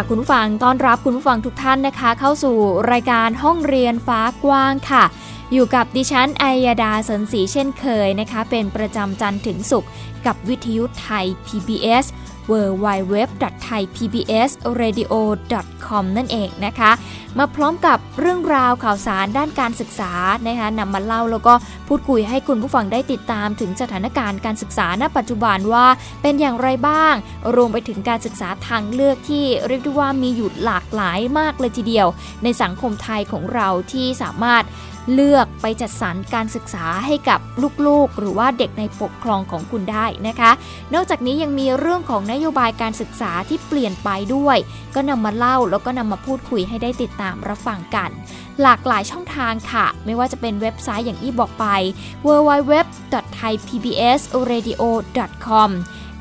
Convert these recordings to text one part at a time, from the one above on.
ค่ะคุณผู้ฟังต้อนรับคุณผู้ฟังทุกท่านนะคะ เข้าสู่รายการห้องเรียนฟ้ากว้างค่ะ อยู่กับดิฉันไอยดาสนศรีเช่นเคยนะคะ เป็นประจำจันทร์ถึงศุกร์กับวิทยุไทย PBS www.thaipbsradio.com นั่นเองนะคะ มาพร้อมกับเรื่องราวข่าวสารด้านการศึกษานะคะนำมาเล่าแล้วก็พูดคุยให้คุณผู้ฟังได้ติดตามถึงสถานการณ์การศึกษาณปัจจุบันว่าเป็นอย่างไรบ้าง รวมไปถึงการศึกษาทางเลือกที่เรียกได้ว่ามีอยู่หลากหลายมากเลยทีเดียว ในสังคมไทยของเราที่สามารถ เลือกไปจัดสรรการศึกษาให้กับลูกๆ หรือว่าเด็กในปกครองของคุณได้นะคะ นอกจากนี้ยังมีเรื่องของนโยบายการศึกษาที่เปลี่ยนไปด้วย ก็นำมาเล่าแล้วก็นำมาพูดคุยให้ได้ติดตามรับฟังกัน หลากหลายช่องทางค่ะ ไม่ว่าจะเป็นเว็บไซต์อย่างที่บอกไป www.thaipbsradio.com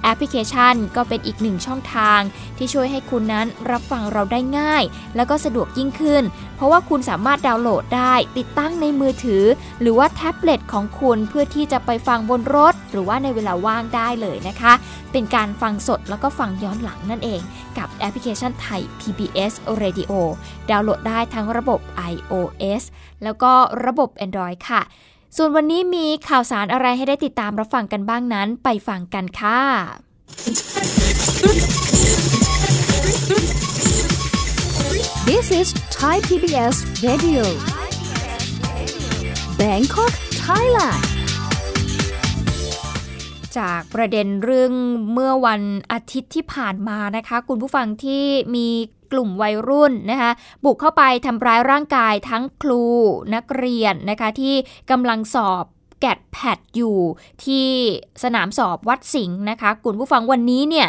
แอปพลิเคชันก็เป็นอีกหนึ่งช่องทาง ที่ช่วยให้คุณนั้นรับฟังเราได้ง่าย แล้วก็สะดวกยิ่งขึ้น เพราะว่าคุณสามารถดาวน์โหลดได้ติดตั้งในมือถือ หรือว่าแท็บเล็ตของคุณเพื่อที่จะไปฟังบนรถ หรือว่าในเวลาว่างได้เลยนะคะ เป็นการฟังสดแล้วก็ฟังย้อนหลังนั่นเอง กับแอปพลิเคชันไทย PBS Radio ดาวน์โหลดได้ทั้งระบบ iOS แล้วก็ระบบ Android ค่ะ ส่วนวันนี้มีข่าวสารอะไรให้ได้ติดตามรับฟังกันบ้างนั้นไปฟังกันค่ะ This is Thai PBS Radio Bangkok Thailand จากประเด็นเรื่องเมื่อวันอาทิตย์ที่ผ่านมานะคะ คุณผู้ฟังที่มีกลุ่มวัยรุ่นนะคะบุกเข้าไปทำร้ายร่างกายทั้งครูนักเรียนนะคะที่กำลังสอบ แกดแพดอยู่ที่สนามสอบวัดสิงห์นะคะคุณผู้ฟังวันนี้เนี่ย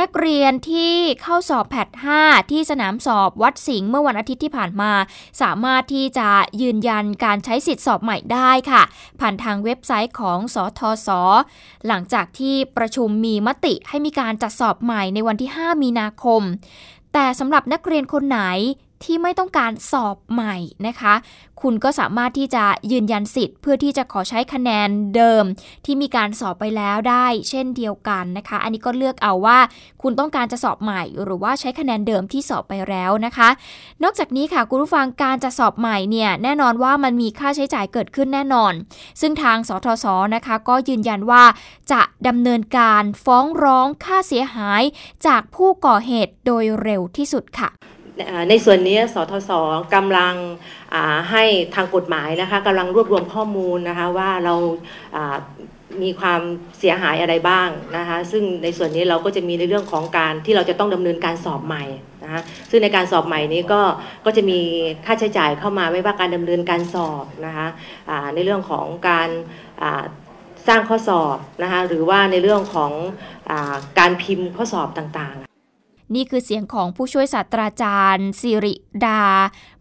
นักเรียนที่เข้าสอบแพด5ที่สนามสอบวัดสิงห์เมื่อวันอาทิตย์ที่ผ่านมา สามารถที่จะยืนยันการใช้สิทธิสอบใหม่ได้ค่ะ ผ่านทางเว็บไซต์ของสทศหลังจากที่ประชุมมีมติให้มีการจัดสอบใหม่ในวันที่ 5 มีนาคม แต่สำหรับนักเรียนคนไหน ที่ไม่ต้องการสอบใหม่นะคะ คุณก็สามารถที่จะยืนยันสิทธิ์ เพื่อที่จะขอใช้คะแนนเดิม ที่มีการสอบไปแล้วได้ เช่นเดียวกันนะคะ อันนี้ก็เลือกเอาว่า คุณต้องการจะสอบใหม่ หรือว่าใช้คะแนนเดิมที่สอบไปแล้วนะคะ นอกจากนี้ค่ะคุณผู้ฟังการจะสอบใหม่เนี่ยแน่นอนว่ามันมีค่าใช้จ่ายเกิดขึ้นแน่นอน ซึ่งทางสทศนะคะ ก็ยืนยันว่าจะดำเนินการฟ้องร้องค่าเสียหาย จากผู้ก่อเหตุโดยเร็วที่สุดค่ะ ในส่วนนี้สทศกำลังให้ทางกฎหมายนะคะกำลังรวบรวมข้อมูลนะคะว่าเรามีความเสียหายอะไรบ้างนะคะซึ่งในส่วนนี้เราก็จะมีในเรื่องของการที่เราจะต้องดำเนินการสอบใหม่นะคะซึ่งในการสอบใหม่นี้ก็ก็จะมีค่าใช้จ่ายเข้ามาไม่ว่าการดำเนินการสอบนะคะในเรื่องของการสร้างข้อสอบนะคะหรือว่าในเรื่องของอการพิมพ์ข้อสอบต่างๆ นี่คือเสียงของผู้ช่วยศาสตราจารย์สิริดา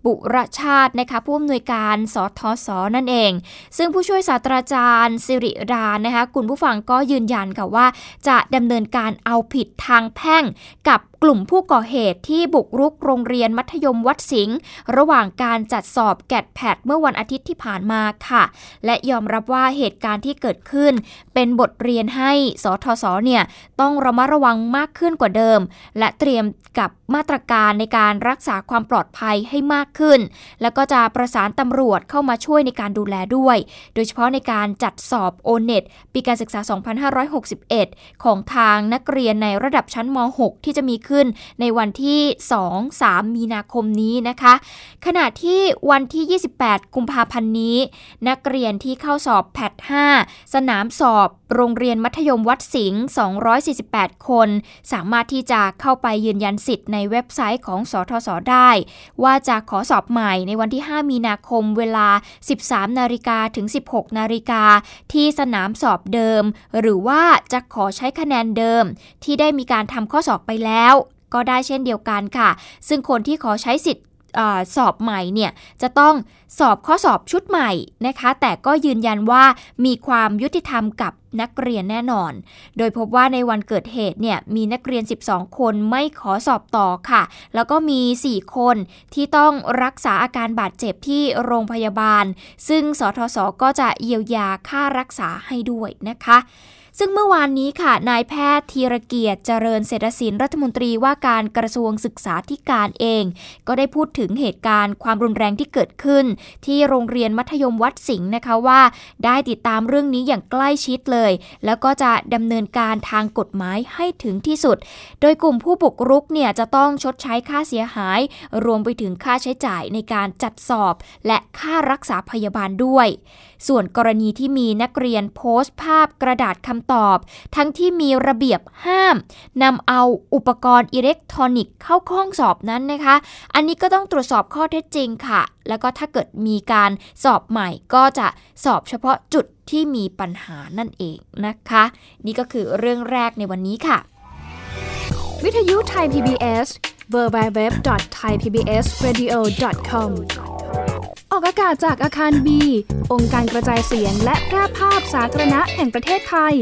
บุรชาตินะคะผู้อำนวยการสทศนั่นเอง ซึ่งผู้ช่วยศาสตราจารย์สิริดานะคะคุณผู้ฟังก็ยืนยันค่ะว่า จะดำเนินการเอาผิดทางแพ่งกับกลุ่มผู้ก่อเหตุที่บุกรุกโรงเรียนมัธยมวัดสิงห์ระหว่างการจัดสอบแกดแพดเมื่อวันอาทิตย์ที่ผ่านมาค่ะ และยอมรับว่าเหตุการณ์ที่เกิดขึ้น เป็นบทเรียนให้สทศเนี่ยต้องระมัดระวังมากขึ้นกว่าเดิม และเตรียมกับมาตรการในการรักษาความปลอดภัยให้มากขึ้น แล้วก็จะประสานตำรวจเข้ามาช่วยในการดูแลด้วย โดยเฉพาะในการจัดสอบโอเน็ตปีการศึกษา 2561 ของทางนักเรียนในระดับชั้นม .6 ที่จะมีขึ้นในวันที่ 2-3 มีนาคมนี้นะคะ ขณะที่วันที่ 28 กุมภาพันธ์นี้ นักเรียนที่เข้าสอบแพท5สนามสอบ โรงเรียนมัธยมวัดสิงห์ 248 คน สามารถที่จะเข้าไปยืนยันสิทธิ์ในเว็บไซต์ของสทศได้ ว่าจะขอสอบใหม่ในวันที่ 5 มีนาคมเวลา 13 นาฬิกาถึง 16 นาฬิกาที่สนามสอบเดิม หรือว่าจะขอใช้คะแนนเดิม ที่ได้มีการทำข้อสอบไปแล้ว ก็ได้เช่นเดียวกันค่ะ ซึ่งคนที่ขอใช้สิทธิ์ สอบใหม่เนี่ยจะต้องสอบข้อสอบชุดใหม่นะคะ แต่ก็ยืนยันว่ามีความยุติธรรมกับนักเรียนแน่นอน โดยพบว่าในวันเกิดเหตุเนี่ยมีนักเรียน 12 คนไม่ขอสอบต่อค่ะ แล้วก็มี 4 คนที่ต้องรักษาอาการบาดเจ็บที่โรงพยาบาล ซึ่งสทศก็จะเยียวยาค่ารักษาให้ด้วยนะคะ ซึ่งเมื่อวานนี้ค่ะ นายแพทย์ธีรเกียรติเจริญเศรษฐศิลป์รัฐมนตรีว่าการกระทรวงศึกษาธิการเอง ก็ได้พูดถึงเหตุการณ์ความรุนแรงที่เกิดขึ้น ที่โรงเรียนมัธยมวัดสิงห์นะคะว่า ได้ติดตามเรื่องนี้อย่างใกล้ชิดเลย แล้วก็จะดำเนินการทางกฎหมายให้ถึงที่สุด โดยกลุ่มผู้บุกรุกเนี่ยจะต้องชดใช้ค่าเสียหาย รวมไปถึงค่าใช้จ่ายในการจัดสอบ และค่ารักษาพยาบาลด้วย ส่วนกรณีที่มีนักเรียนโพสต์ภาพกระดาษคำตอบ ทั้งที่มีระเบียบห้ามนำเอาอุปกรณ์อิเล็กทรอนิกส์เข้าห้องสอบนั้นนะคะ อันนี้ก็ต้องตรวจสอบข้อเท็จจริงค่ะ แล้วก็ถ้าเกิดมีการสอบใหม่ก็จะสอบเฉพาะจุดที่มีปัญหานั่นเองนะคะ นี่ก็คือเรื่องแรกในวันนี้ค่ะ วิทยุไทย PBS www.thaipbsradio.com ออกอากาศจากอาคารบี องค์การกระจายเสียงและแพร่ภาพสาธารณะแห่งประเทศไทย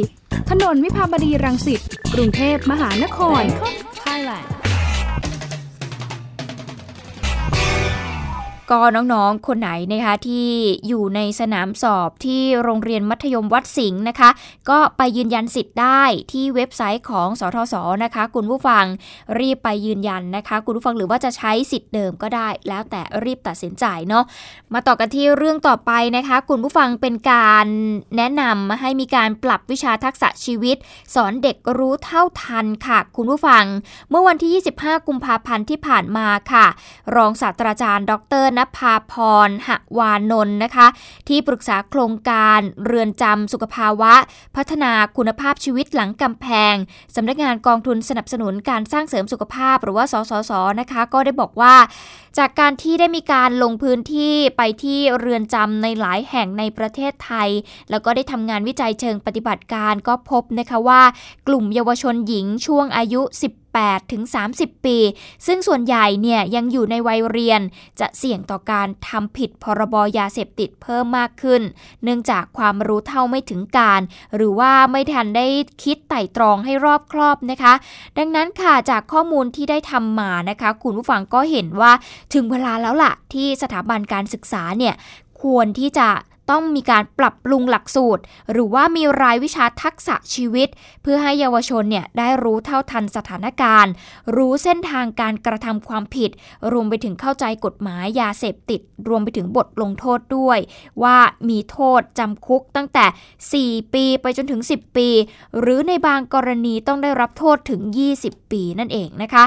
ถนนวิภาวดีรังสิต กรุงเทพมหานคร Thailand ก็น้องๆ คนไหนนะคะที่อยู่ในสนามสอบที่โรงเรียนมัธยมวัดสิงห์นะคะ ก็ไปยืนยันสิทธิ์ได้ที่เว็บไซต์ของสทศนะคะ คุณผู้ฟังรีบไปยืนยันนะคะ คุณผู้ฟังหรือว่าจะใช้สิทธิ์เดิมก็ได้ แล้วแต่รีบตัดสินใจเนาะมาต่อกันที่เรื่องต่อไปนะคะ คุณผู้ฟังเป็นการแนะนำมาให้มีการปรับวิชาทักษะชีวิต สอนเด็กรู้เท่าทันค่ะ คุณผู้ฟัง เมื่อวันที่ 25 กุมภาพันธ์ที่ผ่านมาค่ะ รองศาสตราจารย์ ดรนภาพรหวานนท์นะคะ ที่ปรึกษาโครงการเรือนจำสุขภาวะ พัฒนาคุณภาพชีวิตหลังกำแพงสำนักงานกองทุนสนับสนุนการสร้างเสริมสุขภาพ หรือว่าสสสนะคะ ก็ได้บอกว่า จากการที่ได้มีการลงพื้นที่ไปที่เรือนจำในหลายแห่งในประเทศไทย แล้วก็ได้ทำงานวิจัยเชิงปฏิบัติการก็พบนะคะว่า กลุ่มเยาวชนหญิงช่วงอายุ 10 18ถึง30 ปี ซึ่งส่วนใหญ่เนี่ยยังอยู่ในวัยเรียน จะเสี่ยงต่อการทำผิดพรบยาเสพติดเพิ่มมากขึ้น เนื่องจากความรู้เท่าไม่ถึงการ หรือว่าไม่ทันได้คิดไต่ตรองให้รอบครอบนะคะ ดังนั้นค่ะจากข้อมูลที่ได้ทำมานะคะ คุณผู้ฟังก็เห็นว่าถึงเวลาแล้วล่ะที่สถาบันการศึกษาเนี่ยควรที่จะ ต้องมีการปรับปรุงหลักสูตร หรือว่ามีรายวิชาทักษะชีวิต เพื่อให้เยาวชนเนี่ยได้รู้เท่าทันสถานการณ์ รู้เส้นทางการกระทำความผิด รวมไปถึงเข้าใจกฎหมายยาเสพติด รวมไปถึงบทลงโทษด้วย ว่ามีโทษจำคุกตั้งแต่ 4 ปีไปจนถึง 10 ปี หรือในบางกรณีต้องได้รับโทษถึง 20 ปีนั่นเองนะคะ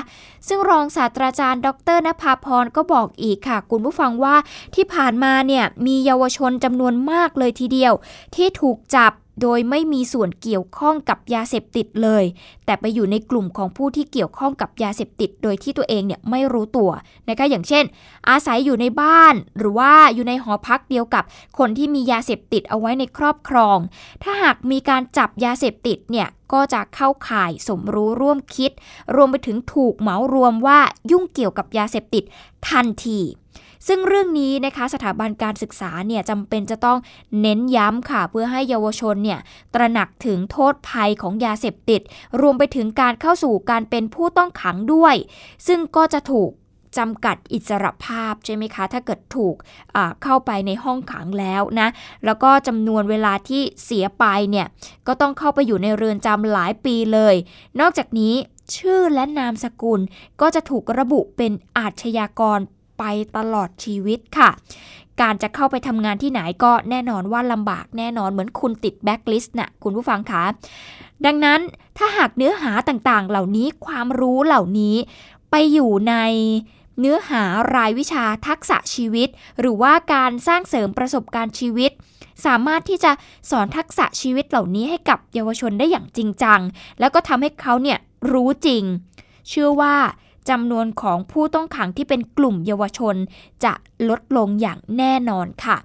ซึ่งรองศาสตราจารย์ ดรนภาพรก็บอกอีกค่ะ คุณผู้ฟังว่าที่ผ่านมาเนี่ยมีเยาวชนจำนวนวนมากเลยทีเดียว ที่ถูกจับโดยไม่มีส่วนเกี่ยวข้องกับยาเสพติดเลย แต่ไปอยู่ในกลุ่มของผู้ที่เกี่ยวข้องกับยาเสพติด โดยที่ตัวเองเนี่ยไม่รู้ตัวนะคะอย่างเช่น อาศัยอยู่ในบ้าน หรือว่าอยู่ในหอพักเดียวกับคนที่มียาเสพติดเอาไว้ในครอบครอง ถ้าหากมีการจับยาเสพติดเนี่ยก็จะเข้าข่ายสมรู้ร่วมคิด รวมไปถึงถูกเหมารวมว่ายุ่งเกี่ยวกับยาเสพติดทันที ซึ่งเรื่องนี้นะคะสถาบันการศึกษาเนี่ยจำเป็นจะต้องเน้นย้ำค่ะ เพื่อให้เยาวชนเนี่ยตระหนักถึงโทษภัยของยาเสพติด รวมไปถึงการเข้าสู่การเป็นผู้ต้องขังด้วย ซึ่งก็จะถูกจำกัดอิสรภาพใช่ไหมคะ ถ้าเกิดถูกเข้าไปในห้องขังแล้วนะ แล้วก็จำนวนเวลาที่เสียไปเนี่ยก็ต้องเข้าไปอยู่ในเรือนจำหลายปีเลย นอกจากนี้ชื่อและนามสกุลก็จะถูกระบุเป็นอาชญากร ไปตลอดชีวิตค่ะ การจะเข้าไปทำงานที่ไหนก็แน่นอนว่าลำบากแน่นอนเหมือนคุณติดแบล็กลิสต์นะคุณผู้ฟังคะดังนั้นถ้าหากเนื้อหาต่างๆ เหล่านี้ความรู้เหล่านี้ไปอยู่ในเนื้อหารายวิชาทักษะชีวิต หรือว่าการสร้างเสริมประสบการณ์ชีวิต สามารถที่จะสอนทักษะชีวิตเหล่านี้ให้กับเยาวชนได้อย่างจริงจัง แล้วก็ทำให้เขาเนี่ยรู้จริง เชื่อว่า จำนวนของผู้ต้องขังที่เป็นกลุ่มเยาวชน จะลดลงอย่างแน่นอนค่ะ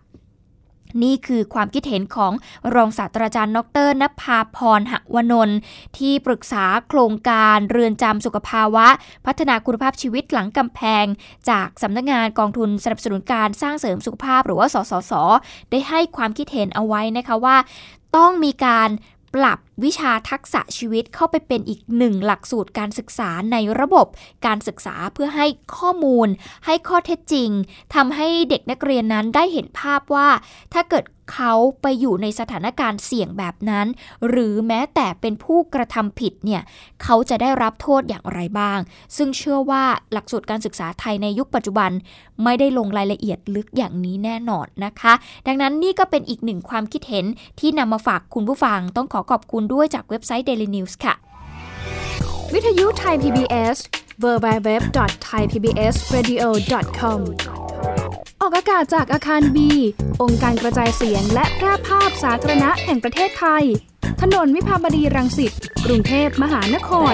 นี่คือความคิดเห็นของรองศาสตราจารย์นรนภาพรหวนนท์ที่ปรึกษาโครงการเรือนจำสุขภาวะ พัฒนาคุณภาพชีวิตหลังกำแพง จากสำนักงงานกองทุนสนับสนุนการสร้างเสริมสุขภาพหรือว่าสสส ได้ให้ความคิดเห็นเอาไว้นะคะว่า ต้องมีการปรับ วิชาทักษะชีวิตเข้าไปเป็นอีกหนึ่งหลักสูตรการศึกษาในระบบการศึกษาเพื่อให้ข้อมูล ให้ข้อเท็จจริงทำให้เด็กนักเรียนนั้นได้เห็นภาพว่า ถ้าเกิดเขาไปอยู่ในสถานการณ์เสี่ยงแบบนั้น หรือแม้แต่เป็นผู้กระทำผิดเนี่ยเขาจะได้รับโทษอย่างไรบ้าง ซึ่งเชื่อว่าหลักสูตรการศึกษาไทยในยุคปัจจุบัน ไม่ได้ลงรายละเอียดลึกอย่างนี้แน่นอนนะคะ ดังนั้นนี่ก็เป็นอีกหนึ่งความคิดเห็นที่นำมาฝากคุณผู้ฟังต้องขอขอบคุณด้วยจากเว็บไซต์ Daily News ค่ะ วิทยุไทย PBS www.thaipbsradio.com ออกอากาศจากอาคารบี องค์การกระจายเสียงและแพร่ภาพสาธารณะแห่งประเทศไทย ถนนวิภาวดีรังสิต กรุงเทพมหานคร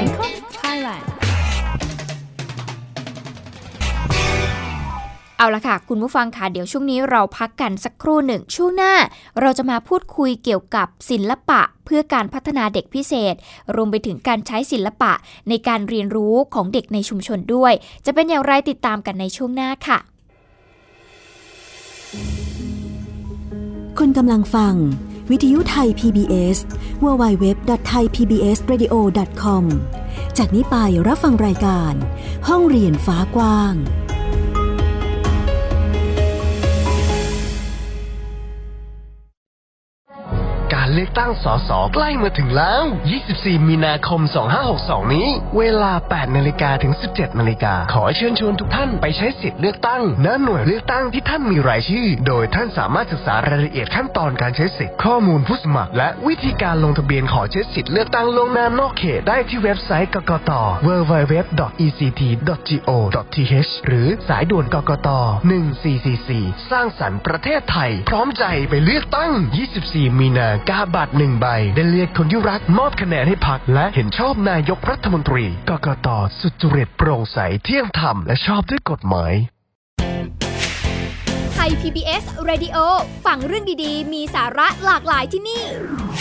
เอาละค่ะ คุณผู้ฟังค่ะเดี๋ยวช่วงนี้เราพักกันสักครู่หนึ่งช่วงหน้า เราจะมาพูดคุยเกี่ยวกับศิลปะเพื่อการพัฒนาเด็กพิเศษ รวมไปถึงการใช้ศิลปะในการเรียนรู้ของเด็กในชุมชนด้วย จะเป็นอย่างไรติดตามกันในช่วงหน้าค่ะคุณกำลังฟัง วิทยุไทย PBS www.thaipbsradio.com จากนี้ไปรับฟังรายการ ห้องเรียนฟ้ากว้าง การเลือกตั้งสสใกล้มาถึงแล้ว 24 มีนาคม 2562 นี้ เวลา 8 นาฬิกาถึง 17 นาฬิกา ขอเชิญชวนทุกท่านไปใช้สิทธิ์เลือกตั้งณหน่วยเลือกตั้งที่ท่านมีรายชื่อ โดยท่านสามารถศึกษารายละเอียดขั้นตอนการใช้สิทธิ์ ข้อมูลผู้สมัคร และวิธีการลงทะเบียนขอใช้สิทธิ์เลือกตั้งล่วงหน้านอกเขตได้ที่เว็บไซต์กกต www.ect.go.th หรือสายด่วนกกต 1444 สร้างสรรค์ประเทศไทย พร้อมใจไปเลือกตั้ง 24 มีนากาบัตรหนึ่งใบ ได้เลือกคนที่รักมอบคะแนนให้พักและเห็นชอบนายกรัฐมนตรี กกตสุจริตโปร่งใสเที่ยงธรรมและชอบด้วยกฎหมายไทย PBS Radio ฟังเรื่องดีๆ มีสาระหลากหลายที่นี่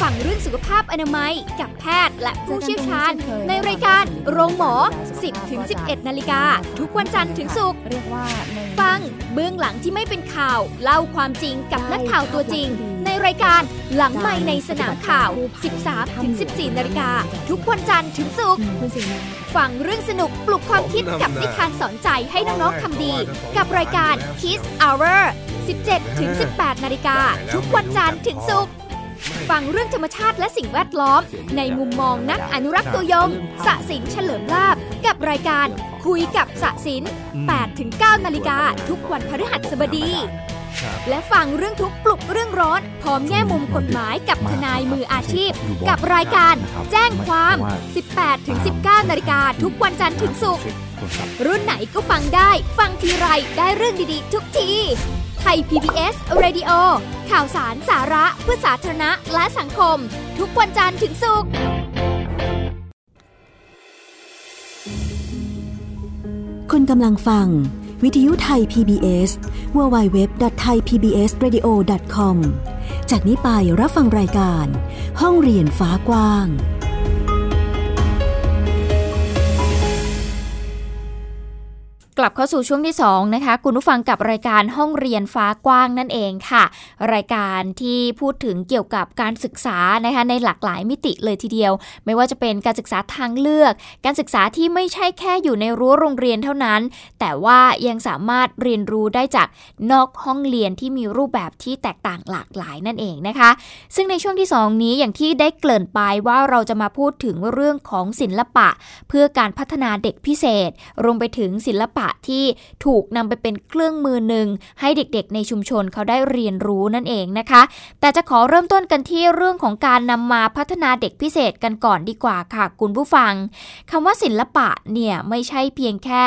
ฟังเรื่องสุขภาพอนามัยกับแพทย์และผู้เชี่ยวชาญ ในรายการโรงหมอ10ถึง11 นาฬิกา ทุกวันจันทร์ถึงศุกร์ฟังเบื้องหลังที่ไม่เป็นข่าว เล่าความจริงกับนักข่าวตัวจริง ในรายการหลังไม่ในสนามข่าว 13ถึง14 นาฬิกา ทุกวันจันทร์ถึงศุกร์ฟังเรื่องสนุกปลุกความคิดกับนิทานสอนใจให้น้องๆทำดี กับรายการ Kiss Hour 17ถึง18 นาฬิกา ทุกวันจันทร์ถึงศุกร์ ฟังเรื่องธรรมชาติและสิ่งแวดล้อม ในมุมมองนักอนุรักษ์ตัวยง สะสินเฉลิมลาบ กับรายการคุยกับสะสิน8ถึง9นาฬิกาทุกวันพฤหัสบดี และฟังเรื่องทุกข์ปลุกเรื่องร้อน พร้อมแง่มุมกฎหมายกับทนายมืออาชีพ กับรายการแจ้งความ 18ถึง19นาฬิกาทุกวันจันทร์ถึงศุกร์รุ่นไหนก็ฟังได้ ฟังทีไรได้เรื่องดีๆ ทุกทีไทย PBS Radio ข่าวสารสาระเพื่อสาธารณะและสังคม ทุกวันจันทร์ถึงศุกร์คุณกำลังฟัง วิทยุไทย PBS www.thaipbsradio.com จากนี้ไปรับฟังรายการ ห้องเรียนฟ้ากว้าง กลับเข้าสู่ช่วงที่2นะคะคุณผู้ฟังกับรายการห้องเรียนฟ้ากว้างนั่นเองค่ะ รายการที่พูดถึงเกี่ยวกับการศึกษานะคะในหลากหลายมิติเลยทีเดียว ไม่ว่าจะเป็นการศึกษาทางเลือก การศึกษาที่ไม่ใช่แค่อยู่ในรั้วโรงเรียนเท่านั้น แต่ว่ายังสามารถเรียนรู้ได้จากนอกห้องเรียนที่มีรูปแบบที่แตกต่างหลากหลายนั่นเองนะคะ ซึ่งในช่วงที่ 2 นี้อย่างที่ได้เกริ่นไปว่าเราจะมาพูดถึงเรื่องของศิลปะ เพื่อการพัฒนาเด็กพิเศษ รวมไปถึงศิลปะที่ถูกนำไปเป็นเครื่องมือหนึ่งให้เด็กๆ ในชุมชนเขาได้เรียนรู้นั่นเองนะคะ แต่จะขอเริ่มต้นกันที่เรื่องของการนำมาพัฒนาเด็กพิเศษกันก่อนดีกว่าค่ะคุณผู้ฟังคำว่าศิลปะเนี่ยไม่ใช่เพียงแค่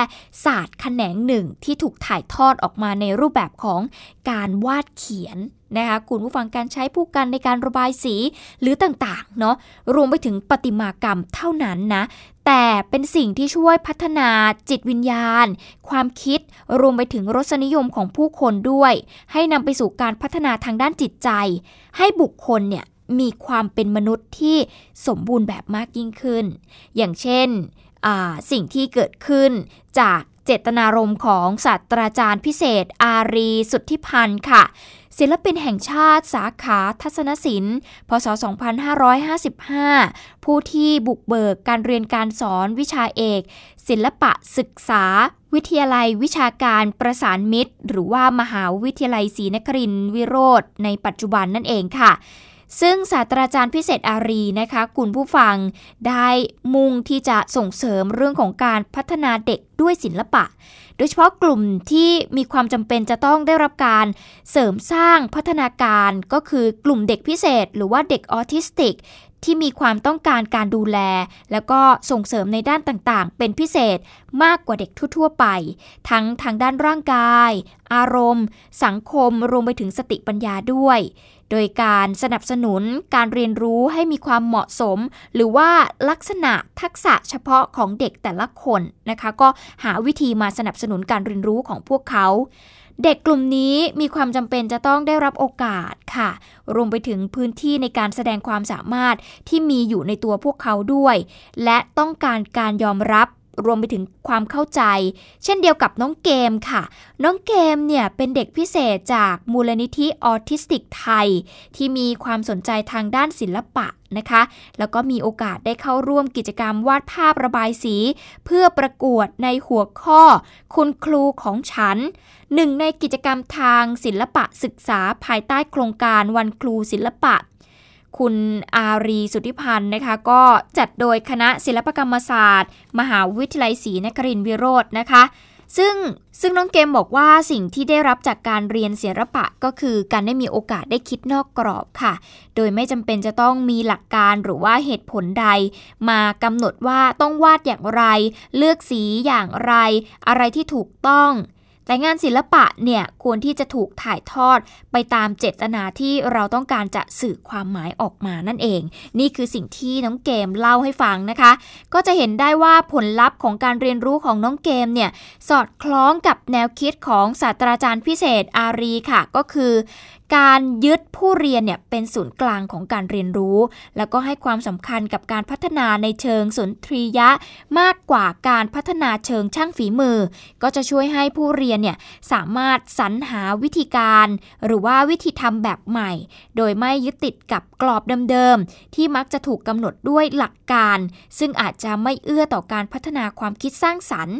ศาสตร์แขนงหนึ่งที่ถูกถ่ายทอดออกมาในรูปแบบของการวาดเขียน นะคะคุณผู้ฟังการใช้ผู้กันในการระบายสีหรือต่างๆเนาะรวมไปถึงประติมากรรมเท่านั้นนะแต่เป็นสิ่งที่ช่วยพัฒนาจิตวิญญาณ ความคิดรวมไปถึงรสนิยมของผู้คนด้วย ให้นำไปสู่การพัฒนาทางด้านจิตใจ ให้บุคคลเนี่ยมีความเป็นมนุษย์ที่สมบูรณ์แบบมากยิ่งขึ้น อย่างเช่นสิ่งที่เกิดขึ้นจากเจตนารมณ์ของศาสตราจารย์พิเศษ อารีสุทธิพันธ์ค่ะ ศิลปินแห่งชาติสาขาทัศนศิลป์ พศ 2555 ผู้ที่บุกเบิกการเรียนการสอนวิชาเอก ศิลปะศึกษา วิทยาลัยวิชาการประสานมิตร หรือว่ามหาวิทยาลัยศรีนครินทร์วิโรธในปัจจุบันนั่นเองค่ะซึ่งศาสตราจารย์พิเศษอารีนะคะคุณผู้ฟังได้มุ่งที่จะส่งเสริมเรื่องของการพัฒนาเด็กด้วยศิลปะ โดยเฉพาะกลุ่มที่มีความจำเป็นจะต้องได้รับการเสริมสร้างพัฒนาการก็คือกลุ่มเด็กพิเศษ หรือว่าเด็กออทิสติก ที่มีความต้องการการดูแล แล้วก็ส่งเสริมในด้านต่างๆ เป็นพิเศษมากกว่าเด็กทั่ว ๆ ไป ทั้งทางด้านร่างกาย อารมณ์ สังคมรวมไปถึงสติปัญญาด้วย โดยการสนับสนุนการเรียนรู้ให้มีความเหมาะสม หรือว่าลักษณะทักษะเฉพาะของเด็กแต่ละคนนะคะ ก็หาวิธีมาสนับสนุนการเรียนรู้ของพวกเขาเด็กกลุ่มนี้มีความจำเป็นจะต้องได้รับโอกาสค่ะ รวมไปถึงพื้นที่ในการแสดงความสามารถที่มีอยู่ในตัวพวกเขาด้วย และต้องการการยอมรับ รวมไปถึงความเข้าใจ เช่นเดียวกับน้องเกมค่ะ น้องเกมเนี่ยเป็นเด็กพิเศษจากมูลนิธิออทิสติกไทย ที่มีความสนใจทางด้านศิลปะนะคะ แล้วก็มีโอกาสได้เข้าร่วมกิจกรรมวาดภาพระบายสี เพื่อประกวดในหัวข้อ คุณครูของฉันหนึ่งในกิจกรรมทางศิลปะศึกษาภายใต้โครงการวันครูศิลปะ คุณอารีสุทธิพันธ์นะคะก็จัดโดยคณะศิลปกรรมศาสตร์ มหาวิทยาลัยศรีนครินทร์วิโรจน์นะคะ ซึ่งซึ่งน้องเกมบอกว่าสิ่งที่ได้รับจากการเรียนศิลปะก็คือการได้มีโอกาสได้คิดนอกกรอบค่ะ โดยไม่จำเป็นจะต้องมีหลักการหรือว่าเหตุผลใด มากำหนดว่าต้องวาดอย่างไร เลือกสีอย่างไร อะไรที่ถูกต้อง แต่งานศิลปะเนี่ยควรที่จะถูกถ่ายทอดไปตามเจตนาที่เราต้องการจะสื่อความหมายออกมานั่นเอง นี่คือสิ่งที่น้องเกมเล่าให้ฟังนะคะ ก็จะเห็นได้ว่าผลลัพธ์ของการเรียนรู้ของน้องเกมเนี่ยสอดคล้องกับแนวคิดของศาสตราจารย์พิเศษอารีค่ะ ก็คือ การยึดผู้เรียนเนี่ยเป็นศูนย์กลางของการเรียนรู้ แล้วก็ให้ความสำคัญกับการพัฒนาในเชิงสุนทรียะ มากกว่าการพัฒนาเชิงช่างฝีมือ ก็จะช่วยให้ผู้เรียนเนี่ยสามารถสรรหาวิธีการ หรือว่าวิธีทำแบบใหม่ โดยไม่ยึดติดกับกรอบเดิมๆที่มักจะถูกกำหนดด้วยหลักการ ซึ่งอาจจะไม่เอื้อต่อการพัฒนาความคิดสร้างสรรค์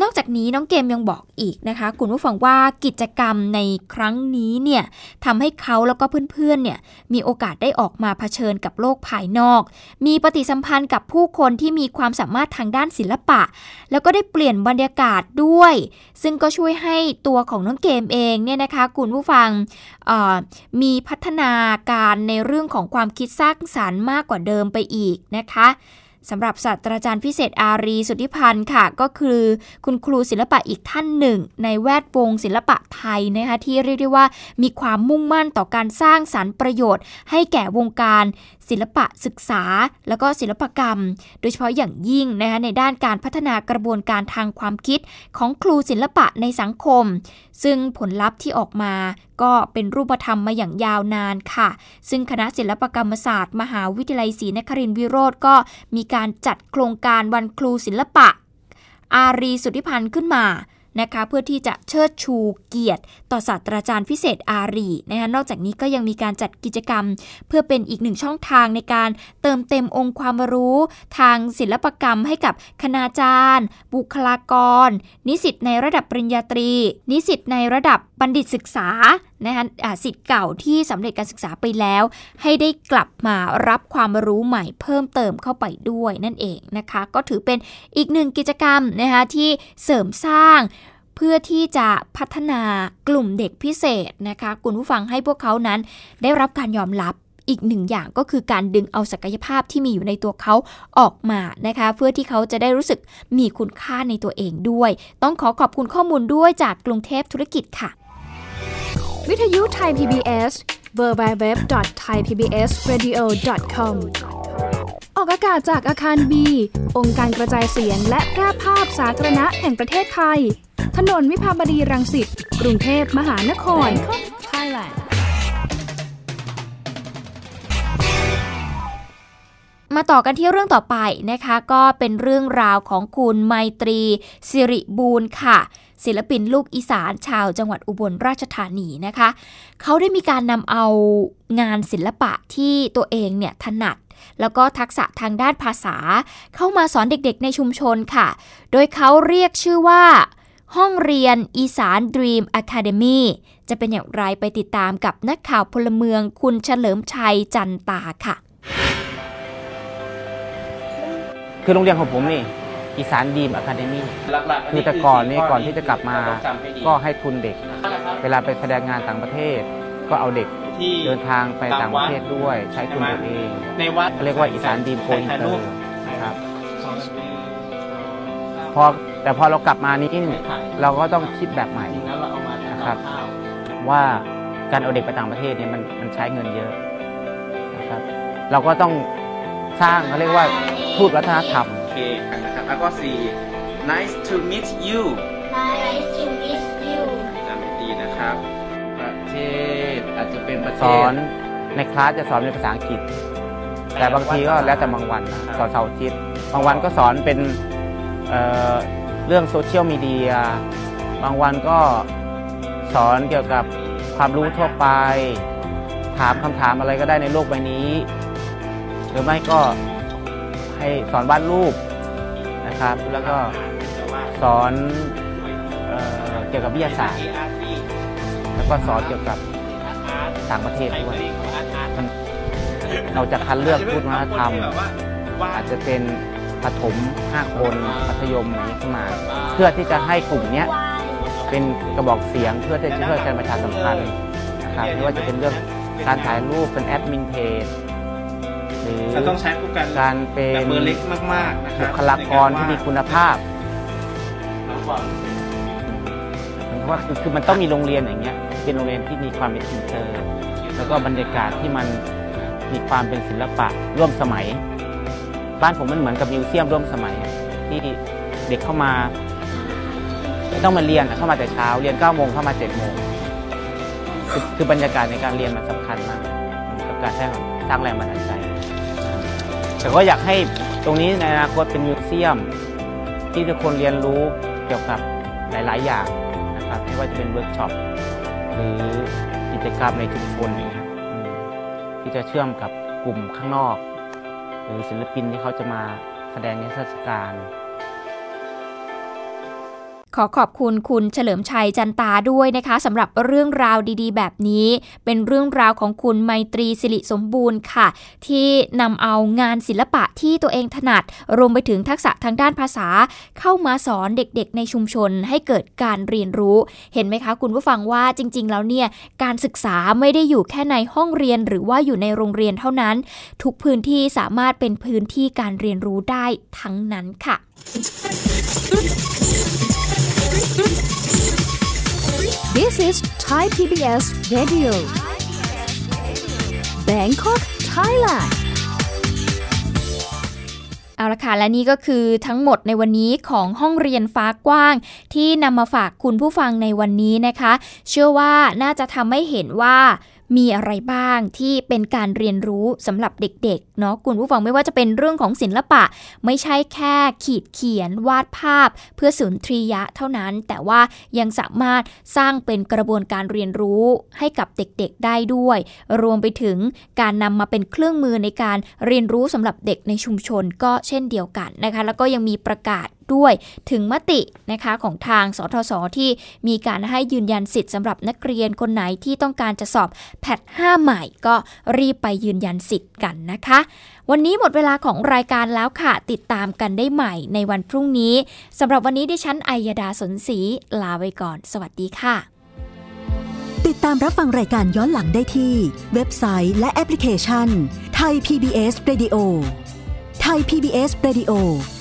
นอกจากนี้น้องเกมยังบอกอีกนะคะ คุณผู้ฟังว่ากิจกรรมในครั้งนี้เนี่ยทำให้เขาแล้วก็เพื่อนๆเนี่ยมีโอกาสได้ออกมาเผชิญกับโลกภายนอก มีปฏิสัมพันธ์กับผู้คนที่มีความสามารถทางด้านศิลปะ แล้วก็ได้เปลี่ยนบรรยากาศด้วย ซึ่งก็ช่วยให้ตัวของน้องเกมเองเนี่ยนะคะคุณผู้ฟังมีพัฒนาการในเรื่องของความคิดสร้างสารรค์มากกว่าเดิมไปอีกนะคะ สำหรับศาสตราจารย์พิเศษอารีสุทธิพันธ์ค่ะ ก็คือคุณครูศิลปะอีกท่านหนึ่ง ในแวดวงศิลปะไทยนะคะที่เรียกได้ว่ามีความมุ่งมั่นต่อการสร้างสารรค์ประโยชน์ ให้แก่วงการ ศิลปะศึกษา แล้วก็ศิลปกรรม โดยเฉพาะอย่างยิ่งนะคะในด้านการพัฒนากระบวนการทางความคิดของครูศิลปะในสังคม ซึ่งผลลัพธ์ที่ออกมาก็เป็นรูปธรรมมาอย่างยาวนานค่ะ ซึ่งคณะศิลปกรรมศาสตร์ มหาวิทยาลัยศรีนครินทร์วิโรธก็มีการจัดโครงการวันครูศิลปะ อารีสุทธิพันธ์ขึ้นมา นะคะเพื่อที่จะเชิดชูเกียรติ ต่อศาสตราจารย์พิเศษอารีนะคะนอกจากนี้ก็ยังมีการจัดกิจกรรม เพื่อเป็นอีกหนึ่งช่องทางในการเติมเต็มองค์ความรู้ทางศิลปกรรมให้กับคณาจารย์ บุคลากร นิสิตในระดับปริญญาตรี นิสิตในระดับบัณฑิตศึกษานะคะสิทธิ์เก่าที่สำเร็จการศึกษาไปแล้ว ให้ได้กลับมารับความรู้ใหม่เพิ่มเติมเข้าไปด้วยนั่นเองนะคะ ก็ถือเป็นอีกหนึ่งกิจกรรมนะคะที่เสริมสร้างเพื่อที่จะพัฒนากลุ่มเด็กพิเศษนะคะคุณผู้ฟังให้พวกเขานั้น ได้รับการยอมรับอีกหนึ่งอย่างก็คือการดึงเอาศักยภาพที่มีอยู่ในตัวเขาออกมานะคะ เพื่อที่เขาจะได้รู้สึกมีคุณค่าในตัวเองด้วย ต้องขอขอบคุณข้อมูลด้วยจากกรุงเทพธุรกิจค่ะ วิทยุไทย PBS www.thaipbsradio.com ออกอากาศจากอาคารบี องค์การกระจายเสียงและแพร่ภาพสาธารณะแห่งประเทศไทย ถนนวิภาวดีรังสิต กรุงเทพมหานคร Thailand มาต่อกันที่เรื่องต่อไปนะคะ ก็เป็นเรื่องราวของคุณไมตรีสิริบูรณ์ค่ะศิลปินลูกอีสานชาวจังหวัดอุบลราชธานีนะคะ เขาได้มีการนำเอางานศิลปะที่ตัวเองเนี่ยถนัด แล้วก็ทักษะทางด้านภาษา เข้ามาสอนเด็กๆในชุมชนค่ะ โดยเขาเรียกชื่อว่า ห้องเรียนอีสาน Dream Academy จะเป็นอย่างไรไปติดตามกับนักข่าวพลเมืองคุณเฉลิมชัยจันตาค่ะ คือโรงเรียนของผมนี่อีสาน Dream Academy คือแต่ก่อนนี่ก่อนที่จะกลับมา ก็ให้ทุนเด็ก เวลาไปแสดงงานต่างประเทศ ก็เอาเด็กเดินทางไปต่างประเทศด้วย ใช้ทุนตัวเองในวัดเขาเรียกว่าอีสาน Dream Go Inter นะครับพอแต่พอเรากลับมานี้เราก็ต้องคิดแบบใหม่นะครับว่าการเอาเด็กไปต่างประเทศเนี่ยมันมันใช้เงินเยอะนะครับ เราก็ต้อง สร้างเขาเรียกว่าทูตวัฒนธรรม โอเคนะครับแล้วก็สี่ nice to meet you Nice to meet you. จำดีนะครับ ประเทศอาจจะเป็นประเทสศอนในคลาสจะสอนเป็นภาษาอังกฤษ แต่บางทีก็แล้วแต่บางวันนะสอนเสาร์อาทิตย์บางวันก็สอนเป็นเอ่อเรื่องโซเชียลมีเดียบางวันก็สอนเกี่ยวกับความรู้ทั่วไป ถามคำถามอะไรก็ได้ในโลกใบนี้ห รือไม่ก็ให้สอนวาดรูปนะครับ แล้วก็สอนเอ่อเกี่ยวกับวิทยาศาสตร์ แล้วก็สอนเกี่ยวกับต่างประเทศด้วยมันเราจะคัดเลือกพูดวัฒนธรรมอาจจะเป็นประถม5คนมัธยมอย่างนี้ขึ้นมา เพื่อที่จะให้กลุ่มเนี้ยเป็นกระบอกเสียงเพื่อที่จะช่วยกันประชาสัมพันธ์นะครับไม่ว่าจะเป็นเรื่องการถ่ายรูปเป็นแอดมินเพจ หรือเราต้องใช้ผู้กันการเป็นแบบเบอร์เล็กมากๆนะครับบุคลากรที่มีคุณภาพหมายความว่าคือคือมันต้องมีโรงเรียนอย่างเงี้ยเป็นโรงเรียนที่มีความเป็นอินเตอร์ แล้วก็บรรยากาศที่มันมีความเป็นศิลปะร่วมสมัย บ้านผมมันเหมือนกับ museum ร่วมสมัยอะที่เด็กเข้ามา ไม่ต้องมาเรียนอะเข้ามาแต่เช้า เรียน9ก้าโมงเข้ามา7จ็ดโมงคือคือบรรยากาศในการเรียนมันสำคัญมาก กับการสร้างสร้างแรงบันดาลใจ แต่ก็อยากให้ตรงนี้ในอนาคตเป็น museum ที่ทุกคนเรียนรู้เกี่ยวกับหลาย ๆ อย่างนะครับไม่ว่าจะเป็นเวิร์กช็อปหรือกิจกรรมในชุมชนอย่างเงี้ยที่จะเชื่อมกับกลุ่มข้างนอก หรือศิลปินที่เขาจะมาแสดงในเทศกาล ขอขอบคุณคุณเฉลิมชัยจันตาด้วยนะคะสำหรับเรื่องราวดีๆ แบบนี้ เป็นเรื่องราวของคุณไมตรีสิริสมบูรณ์ค่ะ ที่นำเอางานศิลปะที่ตัวเองถนัด รวมไปถึงทักษะทางด้านภาษา เข้ามาสอนเด็กๆ ในชุมชนให้เกิดการเรียนรู้ เห็นไหมคะ คุณผู้ฟังว่าจริง ๆ แล้วเนี่ยการศึกษาไม่ได้อยู่แค่ในห้องเรียนหรือว่าอยู่ในโรงเรียนเท่านั้น ทุกพื้นที่สามารถเป็นพื้นที่การเรียนรู้ได้ทั้งนั้นค่ะ This is Thai PBS Radio Bangkok Thailand เอาละค่ะ และนี่ก็คือทั้งหมดในวันนี้ของห้องเรียนฟ้ากว้าง ที่นำมาฝากคุณผู้ฟังในวันนี้นะคะ เชื่อว่าน่าจะทำให้เห็นว่า มีอะไรบ้างที่เป็นการเรียนรู้สำหรับเด็กๆเนาะคุณผู้ฟังไม่ว่าจะเป็นเรื่องของศิลปะ ไม่ใช่แค่ขีดเขียนวาดภาพ เพื่อสุนทรียะเท่านั้น แต่ว่ายังสามารถสร้างเป็นกระบวนการเรียนรู้ให้กับเด็กๆได้ด้วย รวมไปถึงการนำมาเป็นเครื่องมือในการเรียนรู้สำหรับเด็กในชุมชนก็เช่นเดียวกันนะคะ แล้วก็ยังมีประกาศ ด้วยถึงมตินะคะของทางสทศที่มีการให้ยืนยันสิทธิ์สำหรับนักเรียนคนไหนที่ต้องการจะสอบ PAT 5ใหม่ก็รีบไปยืนยันสิทธิ์กันนะคะ วันนี้หมดเวลาของรายการแล้วค่ะ ติดตามกันได้ใหม่ในวันพรุ่งนี้สำหรับวันนี้ดิฉันอัยดาสนศรีลาไปก่อน สวัสดีค่ะ ติดตามรับฟังรายการย้อนหลังได้ที่ เว็บไซต์และแอปพลิเคชันไทย PBS Radio ไทย PBS Radio